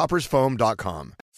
coffeetoppersfoam.com.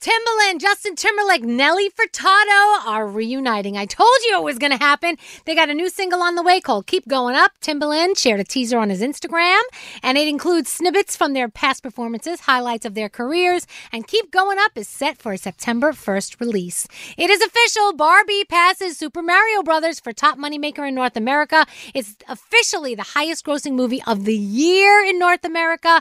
Timbaland, Justin Timberlake, Nelly Furtado are reuniting. I told you it was going to happen. They got a new single on the way called Keep Going Up. Timbaland shared a teaser on his Instagram, and it includes snippets from their past performances, highlights of their careers, and Keep Going Up is set for a September 1st release. It is official. Barbie passes Super Mario Brothers for top moneymaker in North America. It's officially the highest grossing movie of the year in North America,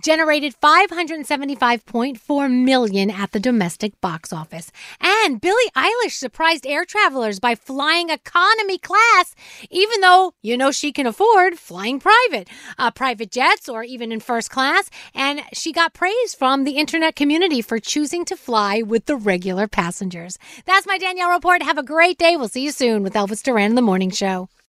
generated 575.4 million at the domestic box office. And Billie Eilish surprised air travelers by flying economy class, even though you know she can afford flying private, uh, private jets, or even in first class. And she got praise from the internet community for choosing to fly with the regular passengers. That's my Danielle report. Have a great day. We'll see you soon with Elvis Duran in the Morning Show.